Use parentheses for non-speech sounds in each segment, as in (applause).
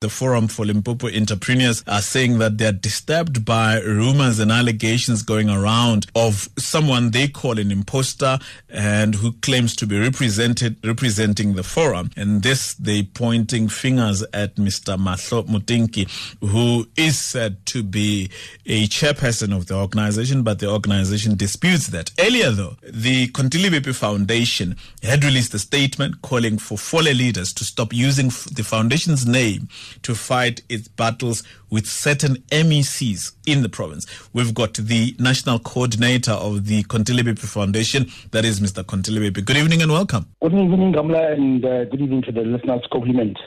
The Forum for Limpopo Entrepreneurs are saying that they're disturbed by rumors and allegations going around of someone they call an imposter and who claims to be represented representing the forum. And this they pointing fingers at Mr. Mahlo Motinki, who is said to be a chairperson of the organization, but the organization disputes that. Earlier though, the Conty Lebepe Foundation had released a statement calling for Fole leaders to stop using the foundation's name to fight its battles with certain MECs in the province. We've got the national coordinator of the Conty Lebepe Foundation, that is Mr. Conty Lebepe. Good evening and welcome. Good evening, Nghamula, and uh, good evening to the listeners. Compliment.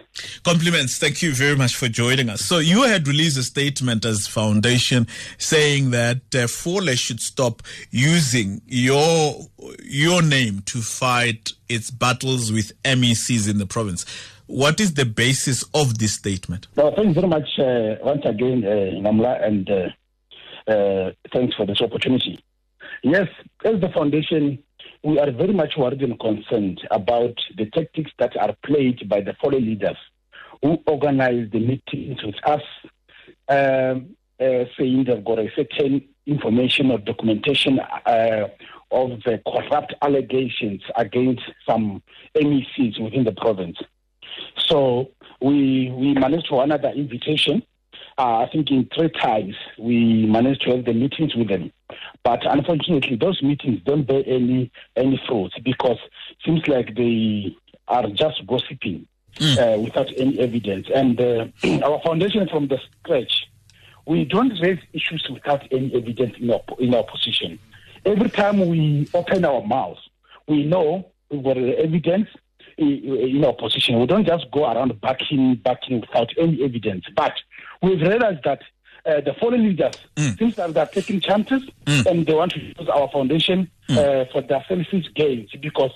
Compliments. Thank you very much for joining us. So you had released a statement as foundation saying that uh, Fole should stop using your your name to fight its battles with MECs in the province. What is the basis of this statement? Well, thanks very much uh, once again, uh, Nghamula, and uh, uh, thanks for this opportunity. Yes, as the foundation, we are very much worried and concerned about the tactics that are played by the foreign leaders who organize the meetings with us, um, uh, saying they've got a certain information or documentation uh, of the corrupt allegations against some MECs within the province. So we we managed to honor the invitation. Uh, I think in three times we managed to have the meetings with them. But unfortunately, those meetings don't bear any any fruit because it seems like they are just gossiping mm. uh, without any evidence. And uh, (clears throat) our foundation, from the scratch, we don't raise issues without any evidence in our in our position. Every time we open our mouths, we know we've got the evidence in our position. We don't just go around backing, backing without any evidence. But we've realized that uh, the foreign leaders mm. seems that they're taking chances mm. and they want to use our foundation mm. uh, for their selfish gains because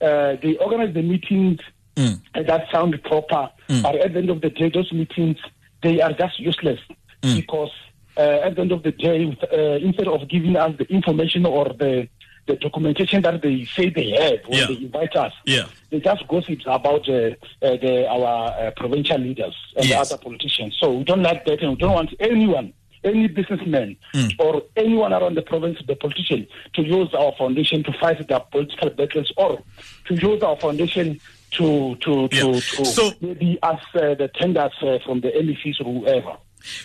uh, they organize the meetings mm. that sound proper, mm. but at the end of the day, those meetings they are just useless mm. because uh, at the end of the day, uh, instead of giving us the information or the the documentation that they say they have when Yeah. they invite us. Yeah. They just gossip about uh, uh, the, our uh, provincial leaders and Yes. other politicians. So we don't like that and we don't want anyone, any businessman Mm. or anyone around the province, the politician, to use our foundation to fight their political battles or to use our foundation to to to, Yeah. to So- maybe ask uh, the tenders uh, from the MECs or whoever.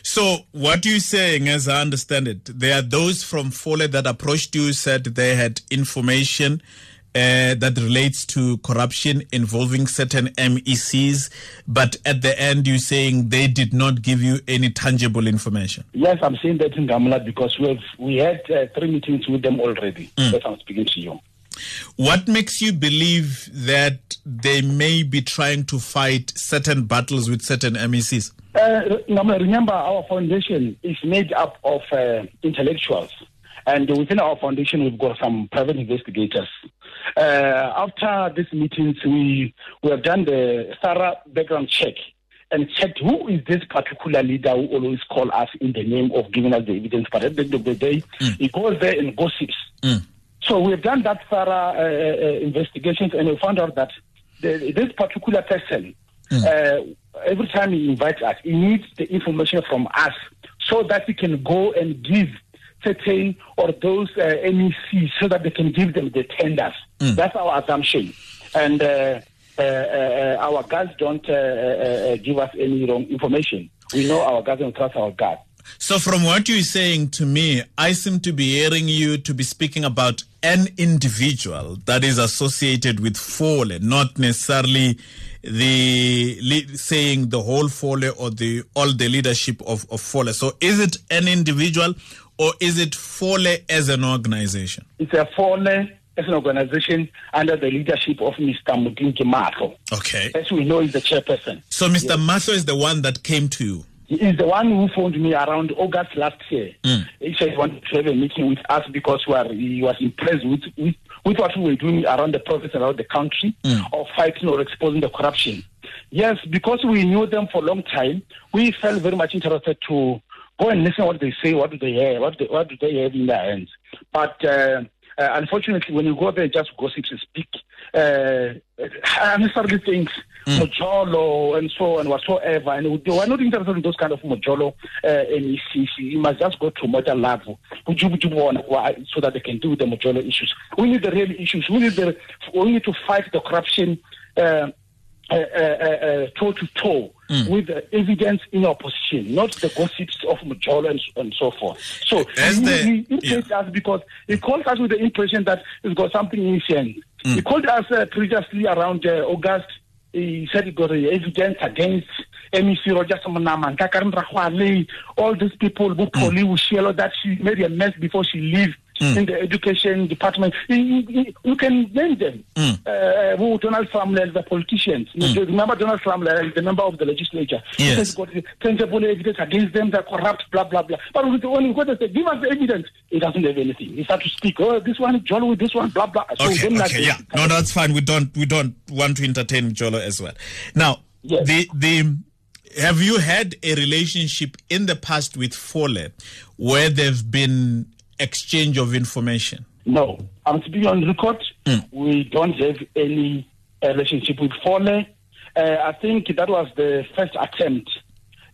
So, what you're saying, as I understand it, there are those from Fole that approached you, said they had information uh, that relates to corruption involving certain MECs, but at the end, you're saying they did not give you any tangible information. Yes, I'm saying that in Nghamula because we have we had uh, three meetings with them already. Mm. I'm speaking to you. What makes you believe that they may be trying to fight certain battles with certain MECs? Uh, remember, our foundation is made up of uh, intellectuals, and within our foundation, we've got some private investigators. Uh, after these meetings, we we have done the thorough background check and checked who is this particular leader who always call us in the name of giving us the evidence. But at the end of the day, he goes there and gossips. Mm. So we've done that thorough uh, uh, investigations, and we found out that the, this particular person, uh, every time he invites us, he needs the information from us so that he can go and give certain or those uh, MECs so that they can give them the tenders. That's our assumption, and uh, uh, uh, our guys don't uh, uh, uh, give us any wrong information. We know our guys and trust our guys. So, from what you're saying to me, I seem to be hearing you to be speaking about an individual that is associated with Fole, not necessarily the saying the whole Fole or the all the leadership of, of Fole. So, is it an individual or is it Fole as an organization? It's a Fole as an organization under the leadership of Mr. Motinki Mahlo. Okay. As we know, is the chairperson. So, Mr. Mahlo is the one that came to you. He is the one who phoned me around August last year. Mm. He said he wanted to have a meeting with us because we are, he was impressed with, with, with what we were doing around the province, around the country, Mm. of fighting or exposing the corruption. Yes, because we knew them for a long time, we felt very much interested to go and listen what they say, what do they have, what, they, what do they have in their hands. But uh, uh, unfortunately, when you go there, just gossip and speak uh, unnecessarily things, mm. mojolo and so and whatsoever. And we're not interested in those kind of mojolo uh, MECs. You must just go to model level so that they can deal with the mojolo issues. We need the real issues. We need the we need to fight the corruption. Uh, uh, uh, uh, toe to toe mm. with the evidence in opposition, not the gossips of Mojolo and, and so forth. So As he, the, he irritates yeah. us because he calls us with the impression that he's got something in his hand. Mm. He called us uh, previously around uh, August. He said he got evidence against MEC Roger Samanama, all these people who mm. that she made a mess before she left mm. in the education department. You, can name them. Mm. Uh, who Donald Slamler, the politicians. Mm. Remember Donald Slamler, the member of the legislature. Yes. He's got tangible evidence against them, they're corrupt, blah, blah, blah. But when you go to say, give us the evidence, he doesn't have anything. He starts to speak, oh, this one Jolo with this one, blah, blah. So okay, okay, yeah. No, that's fine. We don't, we don't want to entertain Jolo as well. Now, yes. the, the, have you had a relationship in the past with Fole where there've been exchange of information? No. I'm speaking on record. Mm. We don't have any uh, relationship with Fole. Uh, I think that was the first attempt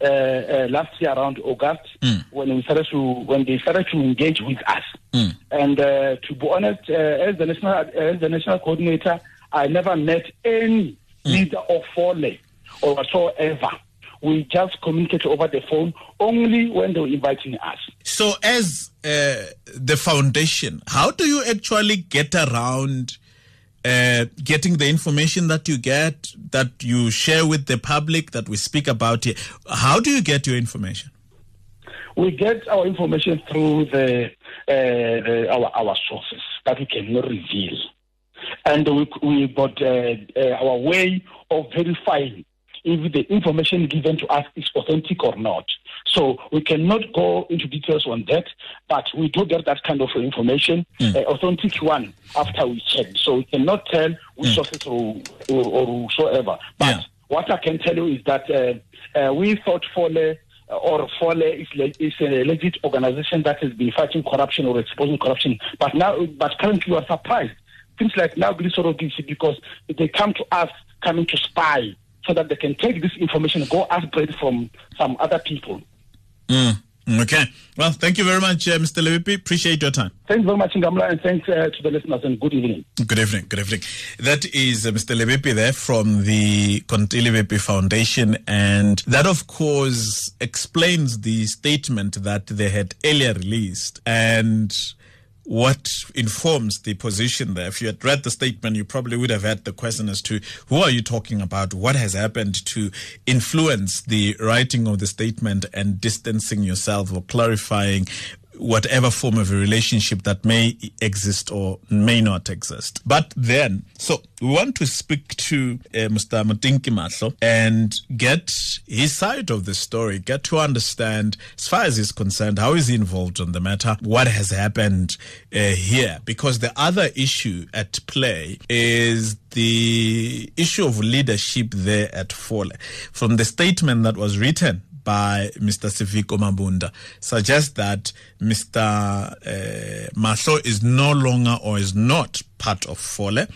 uh, uh last year around August mm. when we started to when they started to engage with us. Mm. And uh, to be honest, uh, as the national as the national coordinator, I never met any hmm. leader of Fole or whatsoever we just communicate over the phone only when they're inviting us. So, as uh, the foundation, how do you actually get around uh, getting the information that you get, that you share with the public, that we speak about here? How do you get your information? We get our information through the, uh, the our our sources that we cannot reveal, and we we got uh, uh, our way of verifying if the information given to us is authentic or not. So we cannot go into details on that, but we do get that kind of information, mm. uh, authentic one, after we check. So we cannot tell which mm. sources or, or, or whatsoever. But yeah. what I can tell you is that uh, uh, we thought Fole uh, or Fole is, is a legit organization that has been fighting corruption or exposing corruption. But now, but currently we are surprised. Things like now Grisorogisi because they come to us coming to spy so that they can take this information and go ask bread from some other people. Mm. Okay. Well, thank you very much, uh, Mr. Lebepe. Appreciate your time. Thanks very much, Nghamula, and thanks uh, to the listeners, and good evening. Good evening. Good evening. That is uh, Mr. Lebepe there from the Conty Lebepe Foundation, and that, of course, explains the statement that they had earlier released. And what informs the position there. If you had read the statement, you probably would have had the question as to who are you talking about? What has happened to influence the writing of the statement and distancing yourself or clarifying whatever form of a relationship that may exist or may not exist. But then, so we want to speak to uh, Mr. Motinki Mahlo and get his side of the story, get to understand, as far as he's concerned, how is he involved on the matter, what has happened uh, here. Because the other issue at play is the issue of leadership there at Fole. From the statement that was written by Mr. Siviko Mabunda suggests that Mr. Uh, Mahlo is no longer or is not part of Fole,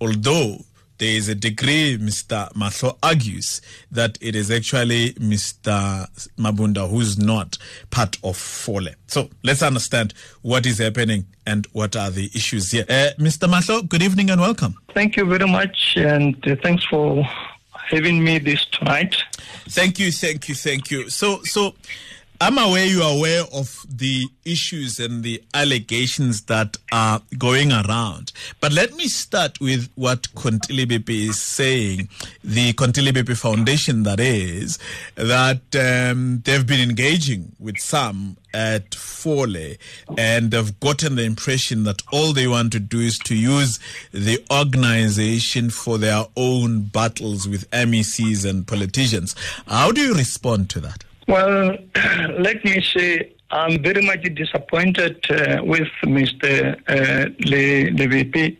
although there is a degree Mr. Mahlo argues that it is actually Mr. Mabunda who's not part of Fole. So let's understand what is happening and what are the issues here. Uh, Mr. Mahlo, good evening and welcome. Thank you very much, and uh, thanks for having me this tonight. Thank you, thank you, thank you. So, so I'm aware you are aware of the issues and the allegations that are going around. But let me start with what Conty Lebepe is saying, the Conty Lebepe Foundation, that is, that um, they've been engaging with some at Fole and they've gotten the impression that all they want to do is to use the organization for their own battles with MECs and politicians. How do you respond to that? Well, (clears throat) let me say I'm very much disappointed uh, with Mr. Uh, Le, Le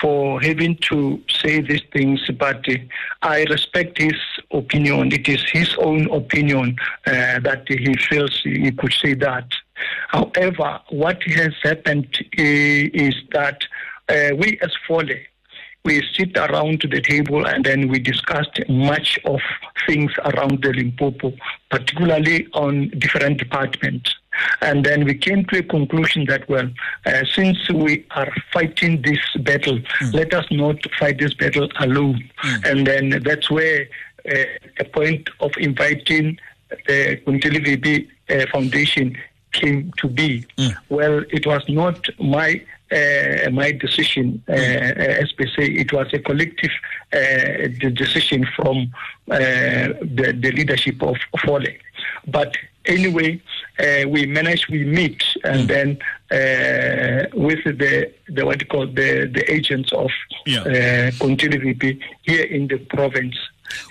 for having to say these things, but uh, I respect his opinion. It is his own opinion uh, that he feels he could say that. However, what has happened uh, is that uh, we as Fole, we sit around the table and then we discussed much of things around the Limpopo, particularly on different departments. And then we came to a conclusion that, well, uh, since we are fighting this battle, mm. let us not fight this battle alone. Mm. And then that's where uh, a point of inviting the Conty Lebepe uh, Foundation came to be. Mm. Well, it was not my uh, my decision, uh, as we say, it was a collective uh, decision from uh, the, the, leadership of Fole. But anyway, uh, we managed, we meet, and mm. then uh, with the, the what you call the, the agents of yeah. uh, here in the province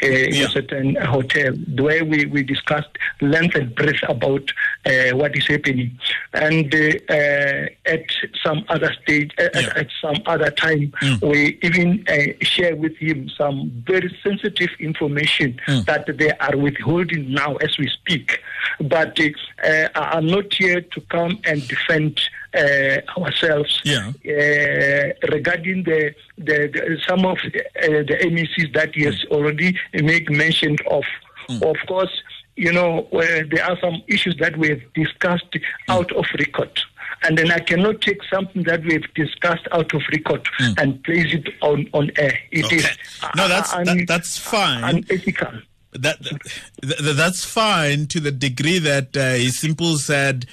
uh, yeah. a certain hotel where we, we discussed length and breadth about uh, what is happening. And uh, uh at some other stage, uh, yeah. at, at, some other time, mm. we even uh, share with him some very sensitive information mm. that they are withholding now as we speak. But I'm not here to come and defend uh, ourselves yeah. uh, regarding the, the, the, some of the, uh, the MECs that he has mm. already made mention of. Mm. Of course, you know, there are some issues that we have discussed mm. out of record. And then I cannot take something that we've discussed out of record mm. and place it on, on air. It okay. is no, that's un, that, that's fine. Unethical. That, that, that's fine to the degree that uh, he simple said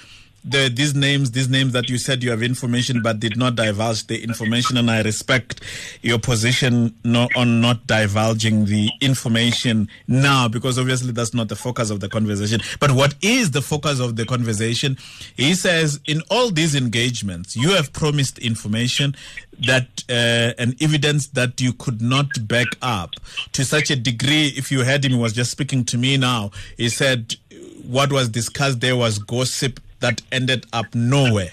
the, these names, these names that you said you have information but did not divulge the information, and I respect your position on not divulging the information now because obviously that's not the focus of the conversation. But what is the focus of the conversation? He says in all these engagements, you have promised information that uh, and evidence that you could not back up to such a degree. If you heard him, he was just speaking to me now. He said what was discussed there was gossip that ended up nowhere.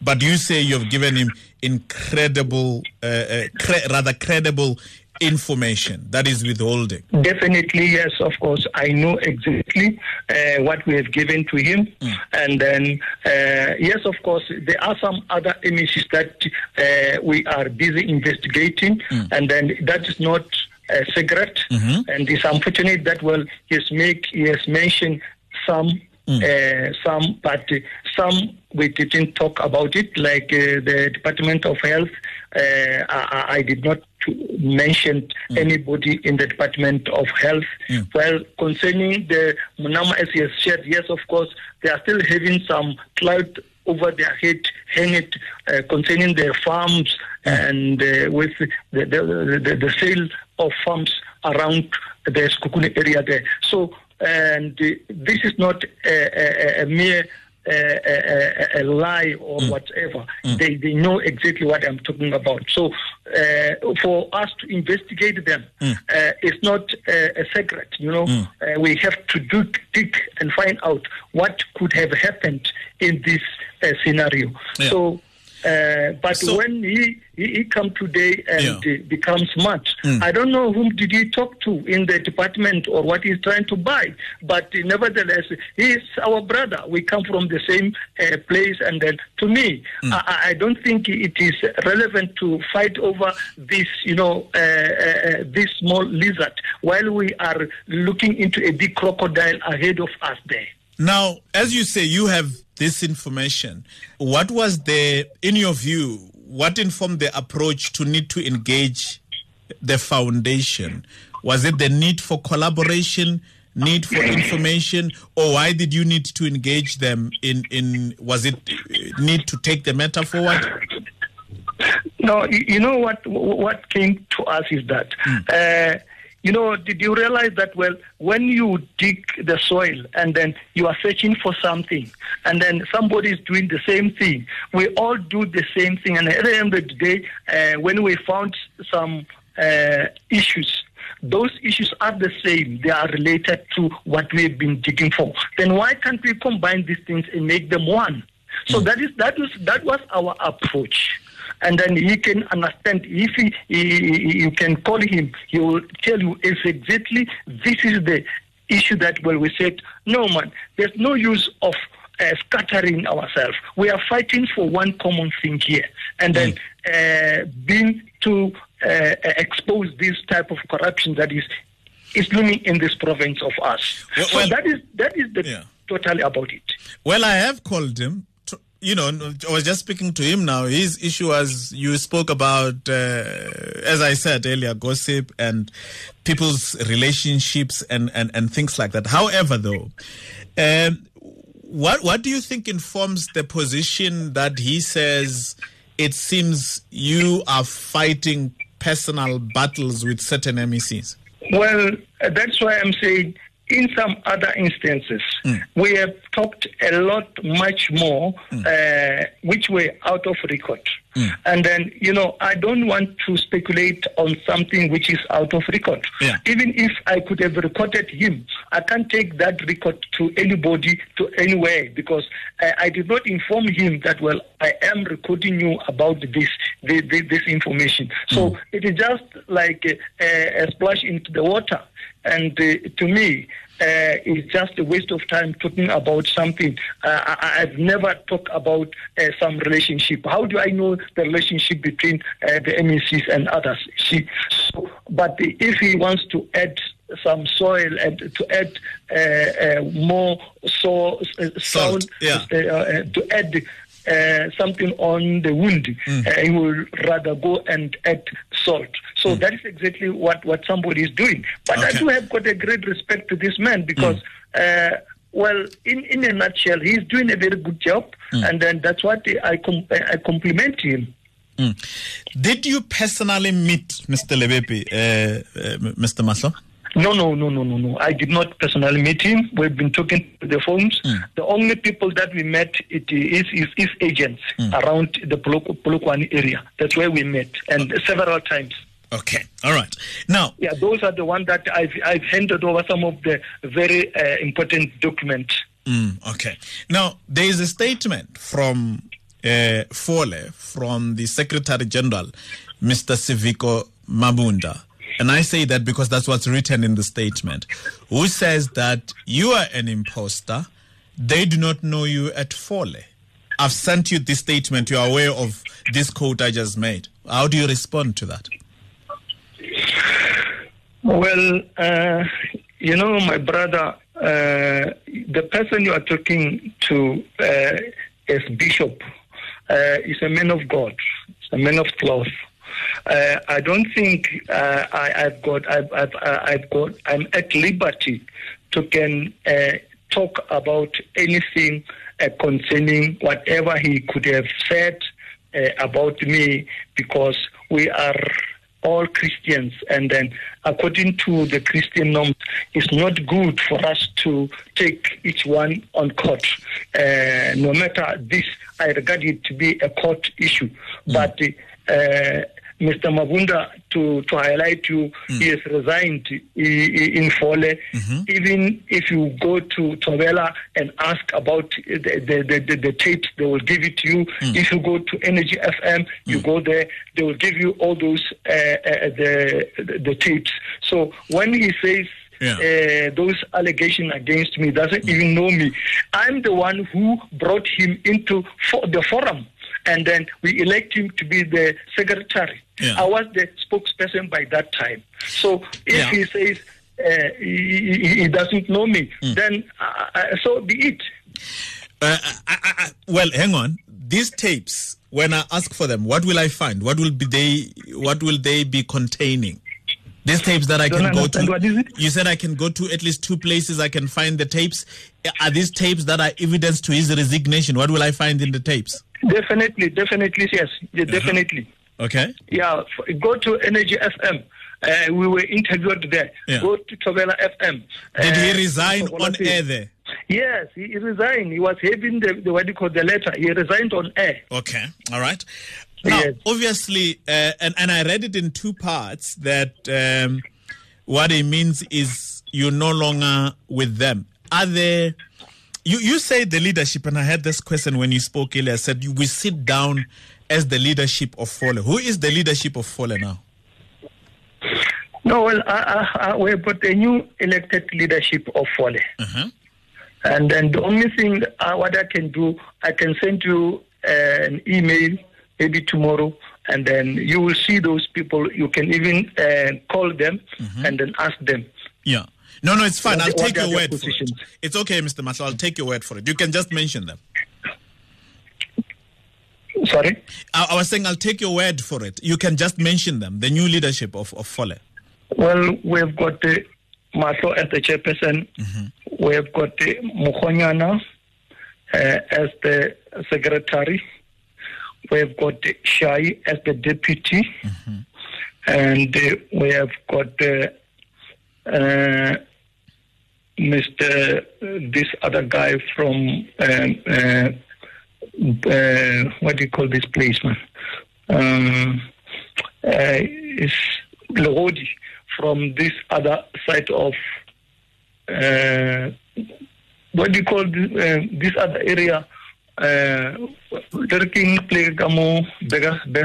But you say you've given him incredible, uh, uh, cre- rather credible information that is withholding. Definitely, yes, of course. I know exactly uh, what we have given to him. Mm. And then, uh, yes, of course, there are some other images that uh, we are busy investigating. Mm. And then that is not a secret. Mm-hmm. And it's unfortunate that, well, he has, make, he has mentioned some Mm. Uh, some, but some we didn't talk about it, like uh, the Department of Health. Uh, I, I, did not mention mm. anybody in the Department of Health. Mm. Well, concerning the Munama, has shared, yes, of course, they are still having some cloud over their head hanging uh, concerning their farms mm. and uh, with the, the, the, the, sale of farms around the Sekhukhune area there. So and this is not a, a, a mere a, a, lie or mm. whatever. Mm. They they know exactly what I'm talking about. So uh, for us to investigate them, mm. uh, it's not uh, a secret. You know, mm. uh, we have to do dig and find out what could have happened in this uh, scenario. Yeah. So uh, but so, when he, he, he come today and yeah. becomes smart, mm. I don't know whom did he talk to in the department or what he's trying to buy. But nevertheless, he's our brother. We come from the same uh, place, and then to me, mm. I, I, don't think it is relevant to fight over this, you know, uh, uh, this small lizard while we are looking into a big crocodile ahead of us there. Now, as you say, you have this information. What was the, in your view, what informed the approach to need to engage the foundation? Was it the need for collaboration, need for information, or why did you need to engage them in, in was it need to take the matter forward? No, you know what, what came to us is that, mm. uh, you know, did you realize that, well, when you dig the soil and then you are searching for something and then somebody is doing the same thing, we all do the same thing. And at the end of the day, uh, when we found some uh, issues, those issues are the same. They are related to what we've been digging for. Then why can't we combine these things and make them one? So mm. that is that was that was our approach and then he can understand. If he, he, you can call him, he will tell you exactly this is the issue that well we said no man there's no use of uh, scattering ourselves. We are fighting for one common thing here, and then uh, being to uh, expose this type of corruption that is is looming in this province of us. Well, so well- that is that is the Yeah. totally about it. Well, I have called him. You know, I was just speaking to him now. His issue was you spoke about, uh, as I said earlier, gossip and people's relationships and, and, and things like that. However, though, um, what what do you think informs the position that he says it seems you are fighting personal battles with certain MECs? Well, that's why I'm saying in some other instances, we have talked a lot, much more, uh, which were out of record. And then, you know, I don't want to speculate on something which is out of record. Yeah. Even if I could have recorded him, I can't take that record to anybody, to anywhere, because uh, I did not inform him that, well, I am recording you about this, this, this, this information. So it is just like a, a splash into the water. And uh, to me, uh, it's just a waste of time talking about something. Uh, I, I've never talked about uh, some relationship. How do I know the relationship between uh, the MECs and others? See, so, but if he wants to add some soil and to add uh, uh, more so, uh, sound, yeah. to add uh, something on the wound, Mm. uh, he will rather go and add salt. So that is exactly what, what somebody is doing. But I Mm. Okay. Mm. do have got a great respect to this man because, uh, well, in, in a nutshell, he's doing a very good job, Mm. and then that's what I, com- I compliment him. Did you personally meet Mr. Lebepe, uh, uh, Mr. Mahlo? No, no, no, no, no, no. I did not personally meet him. We've been talking to the phones. The only people that we met it is is, is agents around the Polok- Polokwane area. That's where we met, and several times. Okay, all right. Now, Yeah, those are the ones that I've I've handed over some of the very uh, important documents. mm, okay. Now, there is a statement from uh, Fole, from the Secretary General, Mr. Siviko Mabunda. And I say that because that's what's written in the statement, who says that you are an imposter. They do not know you at Fole. I've sent you this statement. You are aware of this quote I just made. How do you respond to that? Well, uh, you know, my brother, uh, the person you are talking to uh, as bishop uh, is a man of God, is a man of cloth. Uh, I don't think uh, I, I've got, I've, I've, I've got, I'm at liberty to can uh, talk about anything uh, concerning whatever he could have said uh, about me because we are all Christians, and then according to the Christian norms, it's not good for us to take each one on court. Uh, no matter this, I regard it to be a court issue. But uh, Mr. Mabunda, to, to highlight you, he has resigned in Fole. Even if you go to Thobela and ask about the, the, the, the, tapes, they will give it to you. If you go to Energy FM, you go there, they will give you all those uh, uh, the, the tapes. So when he says Yeah. uh, those allegations against me, doesn't even know me. I'm the one who brought him into fo- the forum, and then we elect him to be the secretary. Yeah. I was the spokesperson by that time. So if Yeah. he says uh, he, he- doesn't know me, Mm. then uh, uh, so be it. Uh, I, I, I, well, hang on. These tapes, when I ask for them, what will I find? What will be they? What will they be containing? These tapes that I Don't can go to. What is it? You said I can go to at least two places. I can find the tapes. Are these tapes that are evidence to his resignation? What will I find in the tapes? Definitely, definitely, yes, Uh-huh. definitely. Okay. Yeah, f- go to Energy FM. Uh, we were interviewed there. Yeah. Go to Thobela FM. Did he Uh, resign on air there? Yes, he he resigned. He was having the, the what you call the letter. He resigned on air. Okay, all right. Now, Yes. obviously, uh, and and I read it in two parts that um, what it means is you're no longer with them. Are there? You you say the leadership, and I had this question when you spoke earlier. I said you we sit down as the leadership of Fole. Who is the leadership of Fole now? No, well, I, I, I, we've got a new elected leadership of Fole. Uh-huh. And then the only thing uh, what I can do, I can send you uh, an email maybe tomorrow, and then you will see those people. You can even uh, call them and then ask them. Yeah. No, no, it's fine. What- I'll take your word for it. It's okay, Mr. Mahlo. I'll take your word for it. You can just mention them. Sorry. I, I was saying I'll take your word for it. You can just mention them, the new leadership of, of Fole. Well, we've got the Mahlo as the chairperson. We've got the Mukhonyana uh, as the secretary. We've got the Shai as the deputy. And uh, we have got uh, uh, Mr. uh, This other guy from, um, uh, uh, what do you call this place, man? Um, uh, is Lodi from this other side of uh, what do you call this, uh, this other area? Uh, trekking play kamo bega be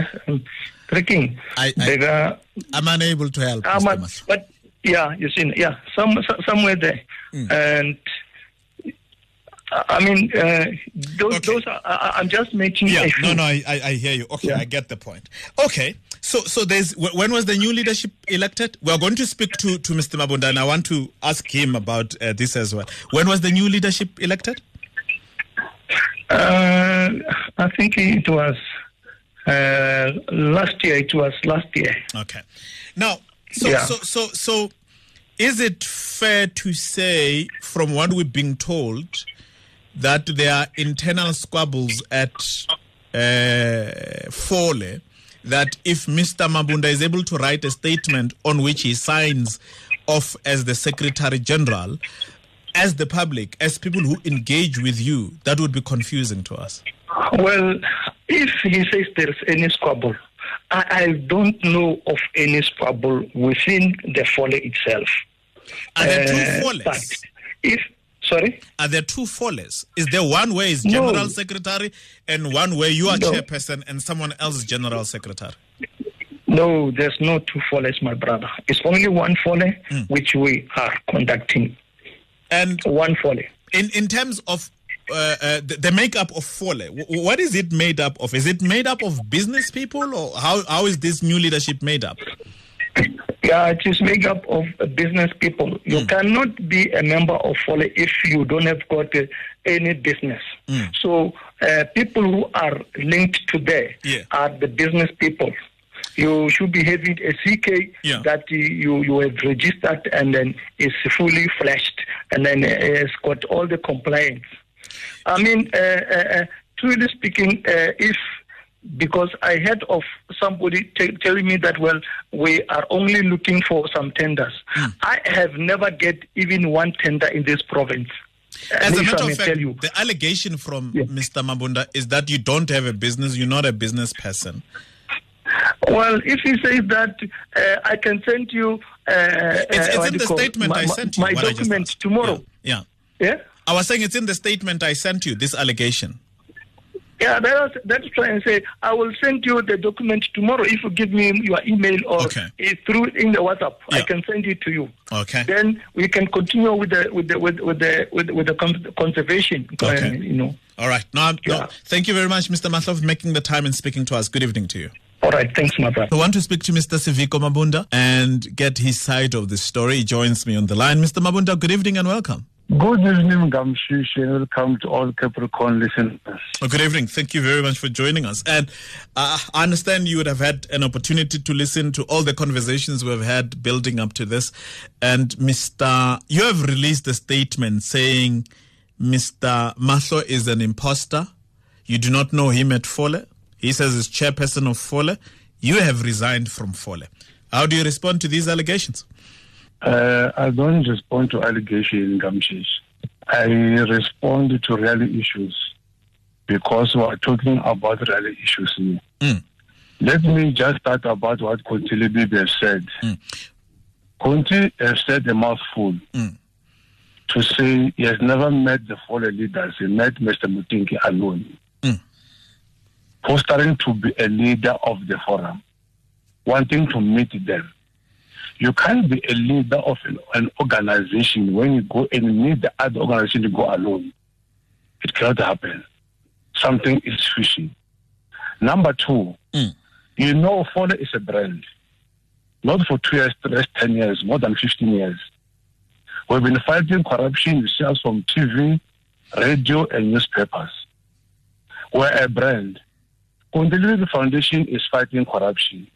trekking bega I'm unable to help, um, but yeah you see yeah some so- somewhere there Hmm. and I mean, uh, those, Okay. those are, I, I'm just making Yeah, a no, no, I, I, hear you. Okay, Yeah. I get the point. Okay, so so there's when was the new leadership elected? We are going to speak to to Mr. Mabunda, and I want to ask him about uh, this as well. When was the new leadership elected? Uh, I think it was uh, last year. It was last year. Okay, now, so Yeah. so so so, is it fair to say, from what we're being told, that there are internal squabbles at uh, Fole? That if Mr. Mabunda is able to write a statement on which he signs off as the Secretary General, as the public, as people who engage with you, that would be confusing to us. Well, if he says there's any squabble, I, I don't know of any squabble within the Fole itself. Are there Uh, two Foles? but if sorry, Are there two follies? Is there one where is No. General Secretary and one where you are No. chairperson and someone else is General Secretary? no, there's no two follies, my brother. It's only one folly Hmm. which we are conducting. And One folly. in, in terms of uh, uh, the, the makeup of Fole, wh- what is it made up of? Is it made up of business people or how, how is this new leadership made up? Yeah, it is made up of business people. You cannot be a member of Fole if you don't have got uh, any business. Hmm. So uh, people who are linked to there Yeah. are the business people. You should be having a CK Yeah. that you, you have registered and then is fully flashed and then uh, has got all the compliance. I mean, uh, uh, uh, truly speaking, uh, if because I heard of somebody t- telling me that well, we are only looking for some tenders. Hmm. I have never get even one tender in this province. As a matter of fact, tell you, the allegation from Yeah. Mr. Mabunda is that you don't have a business, you're not a business person. well, if he says that, uh, I can send you. Uh, It's, uh, it's in the statement my, I sent you. My what I just document tomorrow. Yeah. yeah. Yeah. I was saying it's in the statement I sent you, this allegation. Yeah, that was, that's try and say I will send you the document tomorrow if you give me your email or Okay. eh, through in the WhatsApp. I can send it to you. Okay. Then we can continue with the with the with, with the with, with the con- conservation. Okay. you know. All right. No, no, thank you very much, Mr. Mahlo, for making the time and speaking to us. Good evening to you. All right. Thanks, my. I want to speak to Mr. Siviko Mabunda and get his side of the story. He joins me on the line. Mr. Mabunda, good evening and welcome. Good evening, Gamshish, and welcome to all Capricorn listeners. Good evening. Thank you very much for joining us. And uh, I understand you would have had an opportunity to listen to all the conversations we've had building up to this. And Mr. You have released a statement saying Mr. Mahlo is an imposter. You do not know him at Fole. He says he's chairperson of Fole. You have resigned from Fole. How do you respond to these allegations? Uh, I don't respond to allegations, Gamshish. I respond to real issues because we are talking about real issues here. Mm. Let me just start about what Conti Bibi has said. Mm. Conti has said a mouthful Mm. to say he has never met the fallen leaders. He met Mr. Motinki alone, Mm. fostering to be a leader of the forum, wanting to meet them. You can't be a leader of an, an organization when you go and need the other organization to go alone. It cannot happen. Something is fishy. Number two, Mm. you know, Fole is a brand. Not for two years, three years, 10 years, more than 15 years. We've been fighting corruption yourselves from TV, radio, and newspapers. We're a brand. Continuity Foundation is fighting corruption.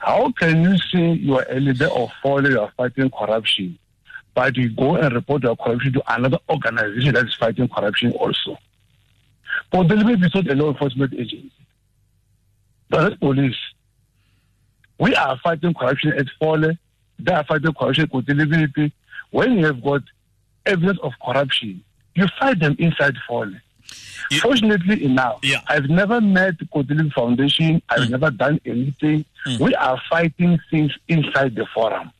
How can you say you are a leader of Fole, you are fighting corruption, but you go and report your corruption to another organization that is fighting corruption also? For Continuity is not a law enforcement agency. But police. We are fighting corruption at Fole. They are fighting corruption at Continuity. When you have got evidence of corruption, you fight them inside Fole. You- Fortunately enough, Yeah. I've never met Kotilin Foundation. I've mm. never done anything. Mm. We are fighting things inside the forum.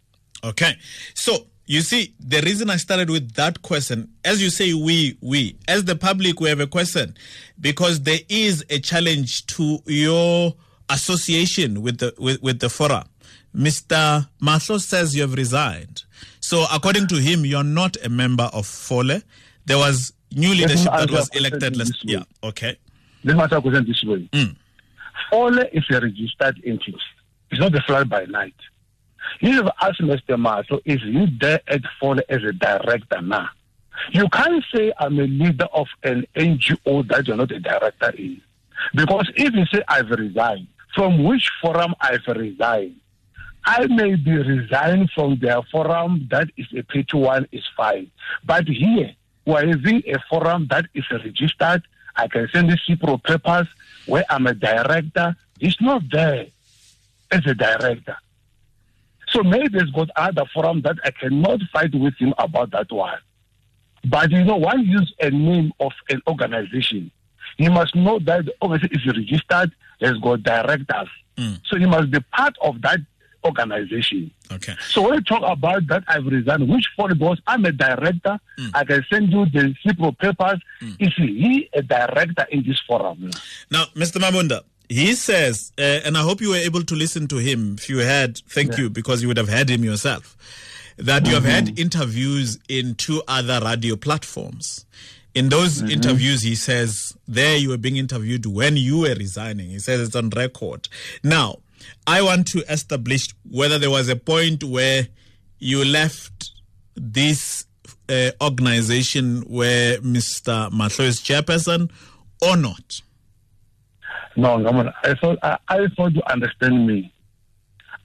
Okay. So you see, the reason I started with that question, as you say, we, we, as the public, we have a question because there is a challenge to your association with the with, with the forum. Mr. Mahlo says you have resigned. So according to him, you're not a member of Fole. There was new leadership that was elected last year. Okay. Let me answer this way. Mm. Fole is a registered entity. It's not a fly by night. You have asked Mr. Mahlo, is he there at Fole as a director now? You can't say I'm a leader of an NGO that you're not a director in. Because if you say I've resigned, from which forum I've resigned, I may be resigned from their forum that is a petty one is fine. But here, we're having a forum that is registered. I can send the CIPRO papers where I'm a director. It's not there as a director. So maybe it's got other forum that I cannot fight with him about that one. But you know, one use a name of an organization. You must know that the organization is registered, has got directors. Hmm. So you must be part of that organization. Okay. So when you talk about that I've resigned, which for boss? I'm a director, hmm. I can send you the CIPRO papers. Hmm. Is he a director in this forum? Now, Mr. Mabunda, he says, uh, and I hope you were able to listen to him. If you had, thank you, because you would have heard him yourself, that you have had mm-hmm. interviews in two other radio platforms. In those mm-hmm. interviews, he says, there you were being interviewed when you were resigning. He says it's on record. Now, I want to establish whether there was a point where you left this uh, organization where Mr. Mahlo is chairperson or not. No, Ngamon, I thought I, I thought you understand me.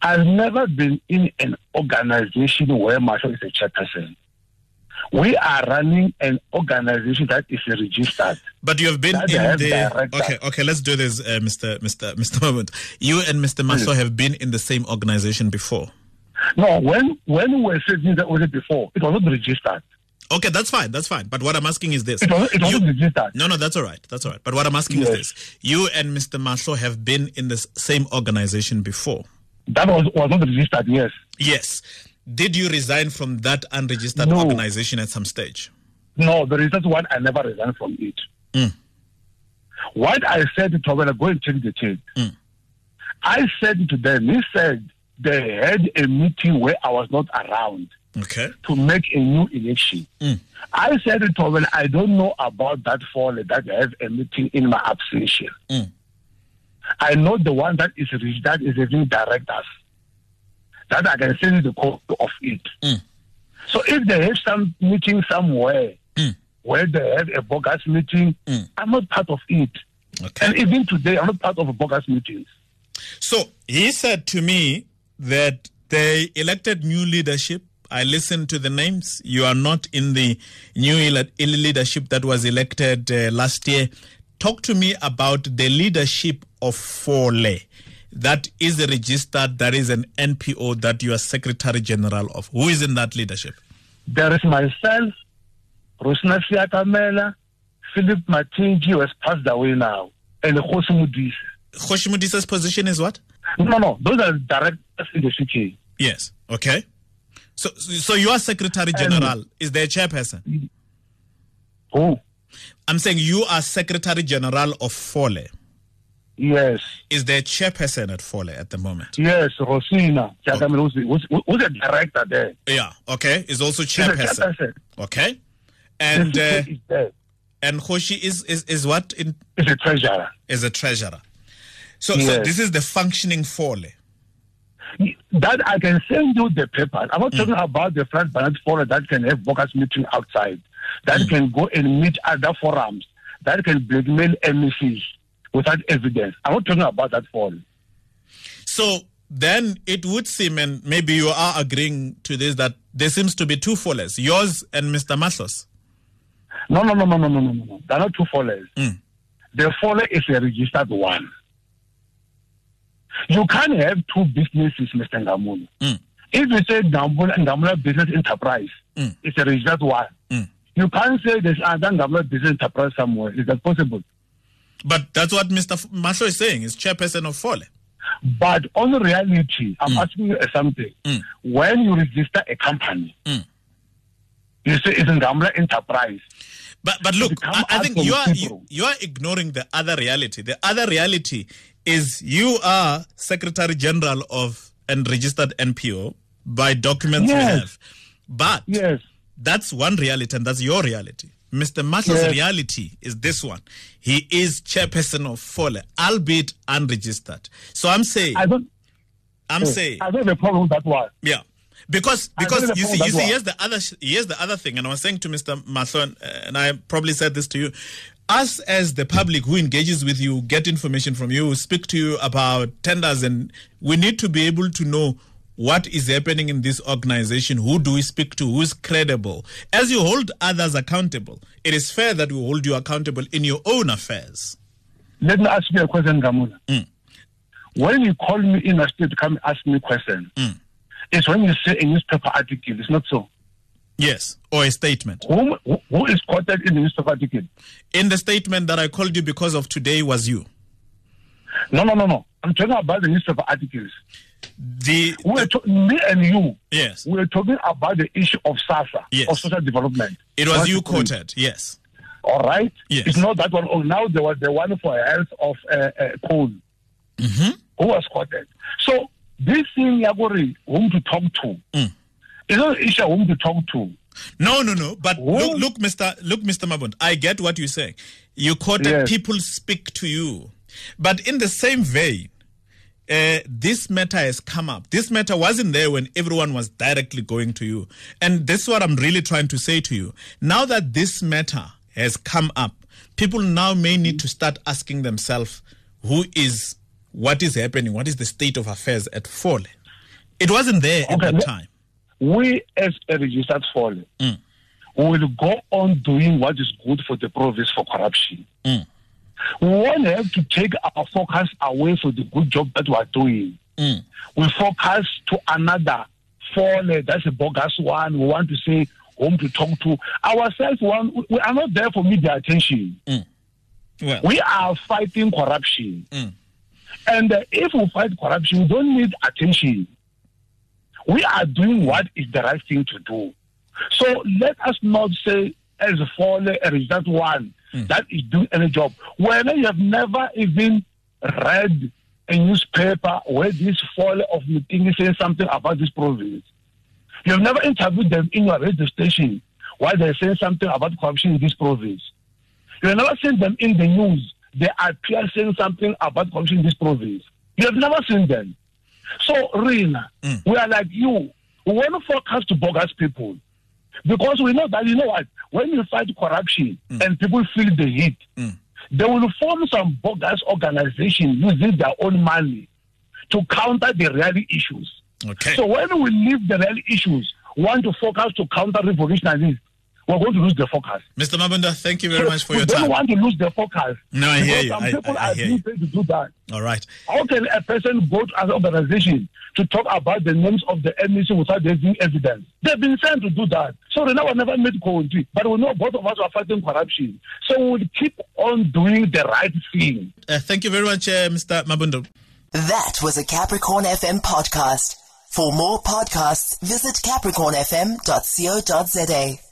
I've never been in an organization where Mahlo is a chairperson. We are running an organization that is registered. But you have been in the director. okay. Okay, let's do this, uh, Mr. Mr. Mr. Moment. You and Mr. Mahlo have been in the same organization before. No, when when we were sitting that was it before, it was not registered. Okay, that's fine. That's fine. But what I'm asking is this: It was it You- not registered. no, no, that's all right. That's all right. But what I'm asking Yes. is this: You and Mr. Mahlo have been in the same organization before. That was was not registered. Yes. Yes. Did you resign from that unregistered No. organization at some stage? No, the registered why I never resigned from it. Mm. What I said to Thobela, go and check the tape. Mm. I said to them, he said they had a meeting where I was not around. Okay. to make a new election. Mm. I said to Tobin, I don't know about that fall that I have a meeting in my absentia. Mm. I know the one that is that is having directors. That I can send you the copy of it. Mm. So if they have some meeting somewhere Mm. where they have a bogus meeting, Mm. I'm not part of it. Okay. And even today, I'm not part of bogus meetings. So he said to me that they elected new leadership. I listened to the names. You are not in the new ele- leadership that was elected uh, last year. Talk to me about the leadership of Fole. That is a registered, that is an NPO that you are Secretary General of. Who is in that leadership? There is myself, Rosna Siakamela, Philip Matinji, who has passed away now, and Jose Mudise. Khoshimudisa's position is what? No, no, those are directors in the CK. Yes. Okay. So, so you are Secretary General. Is there a chairperson? Who? I'm saying you are Secretary General of Fole. Yes. Is there a chairperson at Fole at the moment? Yes, Rosina. Jagamil, who's, who's, director there? Yeah. Okay. Is also chairperson. chairperson. Okay. And uh, CK is there. and Hoshi is is is what in Is a treasurer. is a treasurer. So so this is the functioning Fole. That I can send you the papers. I'm not Mm. talking about the flat balance forum that can have workers meeting outside, that Mm. can go and meet other forums, that can blackmail MECs without evidence. I'm not talking about that fall. So then it would seem, and maybe you are agreeing to this, that there seems to be two fallers, yours and Mr. Mahlo's. No, no, no, no, no, no, no, no. They're not two fallers. Mm. The faller is a registered one. You can't have two businesses, Mr. Nghamula. Mm. If you say Nghamula, Nghamula Business Enterprise, Mm. it's a registered one. Mm. You can't say there's another Nghamula Business Enterprise somewhere. Is that possible? But that's what Mr. Mahlo is saying, is chairperson of Fole. But on reality, I'm asking you something. Mm. When you register a company, Mm. you say it's a Nghamula Enterprise. But but look, I, I think you are you, you are ignoring the other reality. The other reality is you are Secretary General of and registered NPO by documents we Yes. have. But Yes. that's one reality and that's your reality. Mr. Mahlo's Yes. reality is this one. He is chairperson of Fole, albeit unregistered. So I'm saying I don't, I'm saying I don't have a problem with that one. yeah. Because because you see you see here's the other here's the other thing and I was saying to Mr. Mathon uh, and I probably said this to you us as the public who engages with you get information from you speak to you about tenders and we need to be able to know what is happening in this organization who do we speak to who's credible as you hold others accountable it is fair that we hold you accountable in your own affairs Let me ask you a question, Gamula. Mm. When you call me in a state to come ask me a question, Mm. it's when you say a newspaper article. It's not so. yes or a statement Whom, who- who is quoted in the newspaper article? in the statement that I called you because of today was you No, no, no, no. I'm talking about the newspaper articles. the, We're to- me and you, yes we're talking about the issue of SASSA, Yes. of social development. It was you quoted, yes. All right? Yes. It's not that one. Oh, now there was the one for health of uh, uh, coal. Mm-hmm. Who was quoted? So this thing, Yagori, whom to talk to, Mm. it's not an issue whom to talk to. No, no, no. But Who- look, look, Mr. Look, Mr. Mabund. I get what you're saying. You quoted Yes. people speak to you, but in the same vein, uh, this matter has come up. This matter wasn't there when everyone was directly going to you, and this is what I'm really trying to say to you. Now that this matter has come up, people now may need to start asking themselves, "Who is? What is happening? What is the state of affairs at Fole?" It wasn't there at Okay, that let- time. we as a registered Fole Mm. will go on doing what is good for the province for corruption. Mm. We have to take our focus away from the good job that we are doing. Mm. We focus to another Fole. That's a bogus one. We want to say whom to talk to. Ourselves, one, we are not there for media attention. Well, We are fighting corruption. Mm. And uh, if we fight corruption, we don't need attention. We are doing what is the right thing to do. So let us not say, as for a result one, Mm. that is doing any job. When you have never even read a newspaper where this fall of meeting is saying something about this province. You have never interviewed them in your radio station while they're saying something about corruption in this province. You have never seen them in the news. They appear saying something about corruption in this province. You have never seen them. So, Rina, mm. we are like you. We want to focus to bogus people. Because we know that, you know what, when you fight corruption mm. and people feel the heat, mm. they will form some bogus organization using their own money to counter the real issues. okay. So when we leave the real issues, want to focus to counter revolutionaries, we're going to lose the focus. Mr. Mabunda, thank you very much for we your don't want to lose the focus. No, I hear you. Some I- people I- I are hear being you. to do that. All right. How can a person go to an organization to talk about the names of the MEC without there being evidence? They've been sent to do that. So Rena will never meet country. But we know both of us are fighting corruption. So we'll keep on doing the right thing. Uh, thank you very much, uh, Mr. Mabunda. That was a Capricorn FM podcast. For more podcasts, visit capricornfm.co.za.